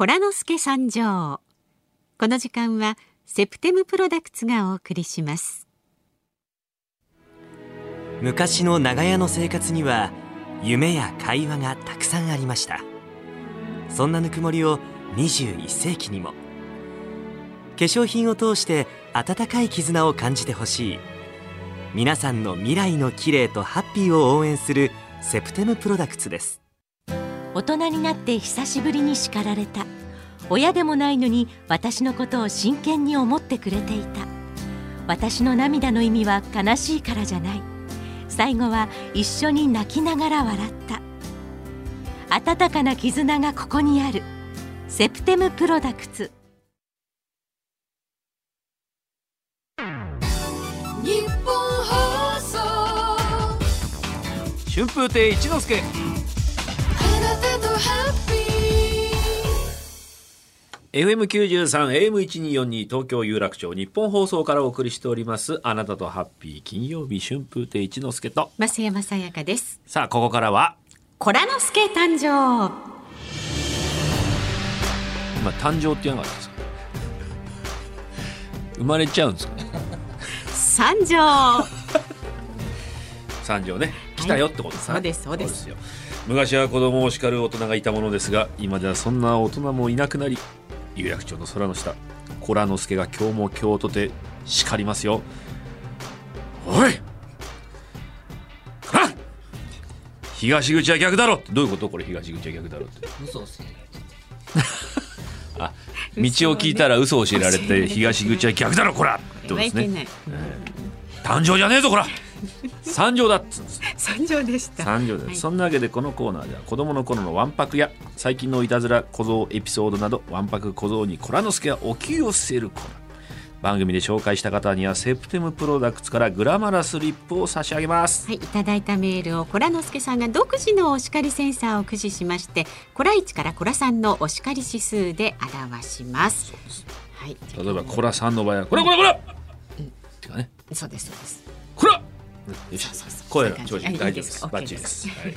コラノスケ参上。この時間はセプテムプロダクツがお送りします。昔の長屋の生活には夢や会話がたくさんありました。そんなぬくもりを21世紀にも。化粧品を通して温かい絆を感じてほしい。皆さんの未来の綺麗とハッピーを応援するセプテムプロダクツです。大人になって久しぶりに叱られた。親でもないのに私のことを真剣に思ってくれていた。私の涙の意味は悲しいからじゃない。最後は一緒に泣きながら笑った。温かな絆がここにある。セプテムプロダクツ。日本放送。春風亭一之輔 FM93 AM1242 東京有楽町日本放送からお送りしておりますあなたとハッピー金曜日春風亭一之輔と。増山さやかです。さあここからはコラノスケ誕生。今誕生って言わなかったですか？生まれちゃうんですかね？参上三条ね。来たよってことそうです。そうですよ。昔は子供を叱る大人がいたものですが今ではそんな大人もいなくなり有楽町の空の下コラノスケが今日も今日とて叱りますよ。おいあ東口は逆だろ。どういうことこれ東口は逆だろって。嘘をつけ あ道を聞いたら嘘を教えられて東口は逆だろこら。ってことですね。誕生じゃねえぞこら三条だっつうんです。参上でした。三条で。す、はい。そんなわけでこのコーナーでは子供の頃のわんぱくや最近のいたずら小僧エピソードなどわんぱく小僧にコラノスケがお給を据えるコーナー。番組で紹介した方にはセプテムプロダクツからグラマラスリップを差し上げます。はい、いただいたメールをコラノスケさんが独自のお叱りセンサーを駆使しましてコラ1からコラ3のお叱り指数で表します。はい、例えばコラさんの場合はこらこらこら、ってかね。そうですそうです。よし声の調子はい大丈夫です。バッチリです、はい。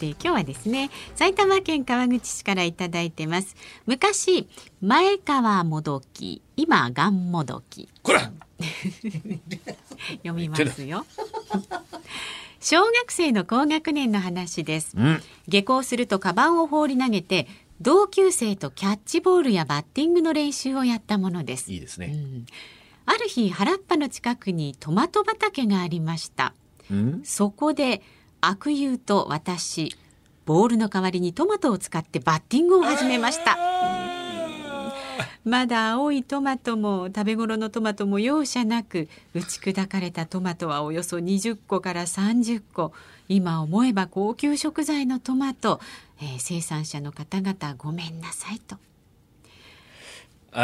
で今日はですね埼玉県川口市からいただいてます。昔前川もどき今がんもどき。こら！読みますよ。小学生の高学年の話です。うん。下校するとカバンを放り投げて同級生とキャッチボールやバッティングの練習をやったものです。いいですね、うんある日原っぱの近くにトマト畑がありました。うん、そこで悪友と私ボールの代わりにトマトを使ってバッティングを始めました。まだ青いトマトも食べ頃のトマトも容赦なく打ち砕かれたトマトはおよそ20個から30個。今思えば高級食材のトマト、えー生産者の方々ごめんなさいと。あ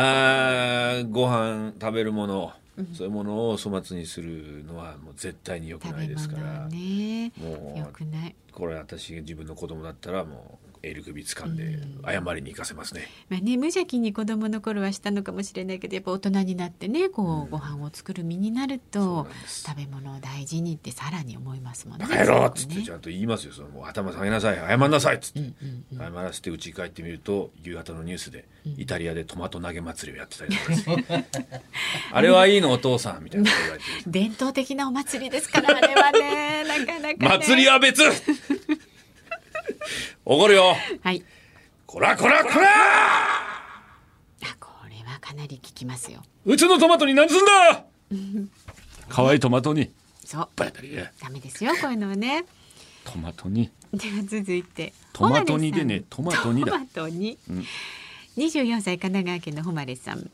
ーご飯食べるもの、そういうものを粗末にするのはもう絶対に良くないですか物らはねもうよくない、これ私が自分の子供だったらもうエル首掴んで謝りに行かせますね、まあね、無邪気に子供の頃はしたのかもしれないけどやっぱ大人になってねこう、ご飯を作る身になると食べ物を大事にってさらに思いますもんね。バカ野郎っつってね。ちゃんと言いますよ。そのもう頭下げなさい謝んなさいっつって、謝らせて家に帰ってみると夕方のニュースでイタリアでトマト投げ祭りをやってたりとか あれはいいのお父さんみたいなこと言われて 伝統的なお祭りですからあれはね。なかなか、ね、祭りは別怒るよ。はい。こらこらこら。あこれはかなり効きますよ。うちのトマトに何すんだ。可愛いトマトに。そう。バレたりね。ダメですよこういうのはね。トマトに。では続いてトマト煮でねトマト煮だ。トマト煮、ん。24歳神奈川県の誉さん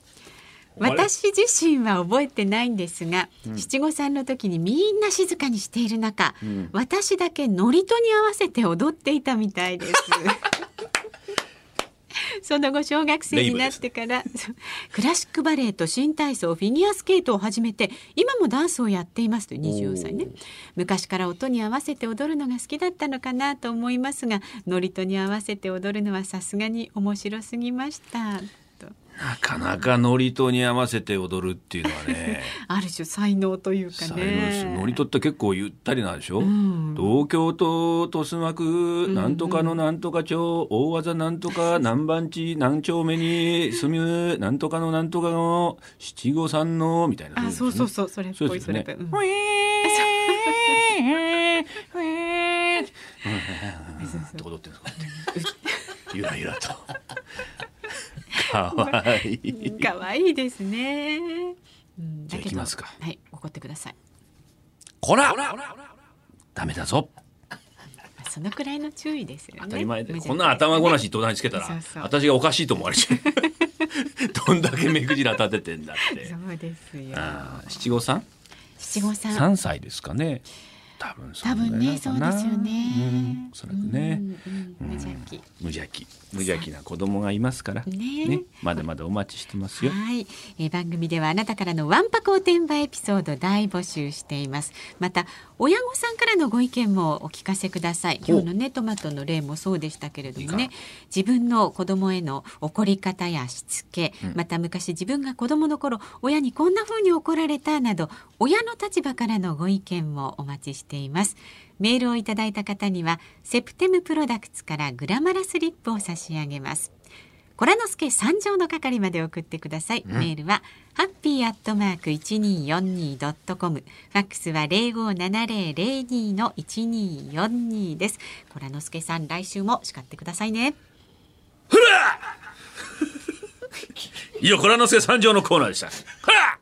私自身は覚えてないんですが、七五三の時にみんな静かにしている中、ん。私だけ祝詞に合わせて踊っていたみたいです。その後小学生になってからクラシックバレエと新体操フィギュアスケートを始めて今もダンスをやっていますという24歳ね昔から音に合わせて踊るのが好きだったのかなと思いますが祝詞に合わせて踊るのはさすがに面白すぎました。となかなか祝詞に合わせて踊るっていうのはね。ある種才能というか才能ね祝詞って結構ゆったりなんでしょ、ん。東京都豊島区なんとかのなんとか町大技なんとか 何番地何丁目に住むなんとかのなんとかの七五三のみたいなあそうそうそう。それっぽいそれっぽい、うん。って踊ってるんですか？ゆらゆらとかわいい。可愛いですね、うん、じゃあ行きますか。はい怒ってください。こら。ダメだぞ。そのくらいの注意ですよね。当たり前で、こんな頭ごなし隣につけたらそうそう。私がおかしいと思われちゃう。どんだけ目くじら立ててんだって。そうですよ。七五三？七五三。三歳ですかね多分そ多分ねそうですよね、うん。おそらくね、うん。うん。無邪気。無邪気。無邪気な子供がいますから。ね。まだまだお待ちしてますよ。はい、えー番組ではあなたからのワンパクおてんばエピソード大募集しています。また親御さんからのご意見もお聞かせください。今日のねトマトの例もそうでしたけれどもね。自分の子供への怒り方やしつけ、また昔自分が子供の頃親にこんな風に怒られたなど親の立場からのご意見もお待ちしていますメールをいただいた方にはセプテムプロダクツからグラマラスリップを差し上げますコラノスケ三条の係まで送ってください。メールはハッピーアットマーク一二四二ドットコム。ファックスは零五七零零二の一二四二です。コラノスケさん来週も叱ってくださいね。以上 コラノスケ三条のコーナーでしたはっ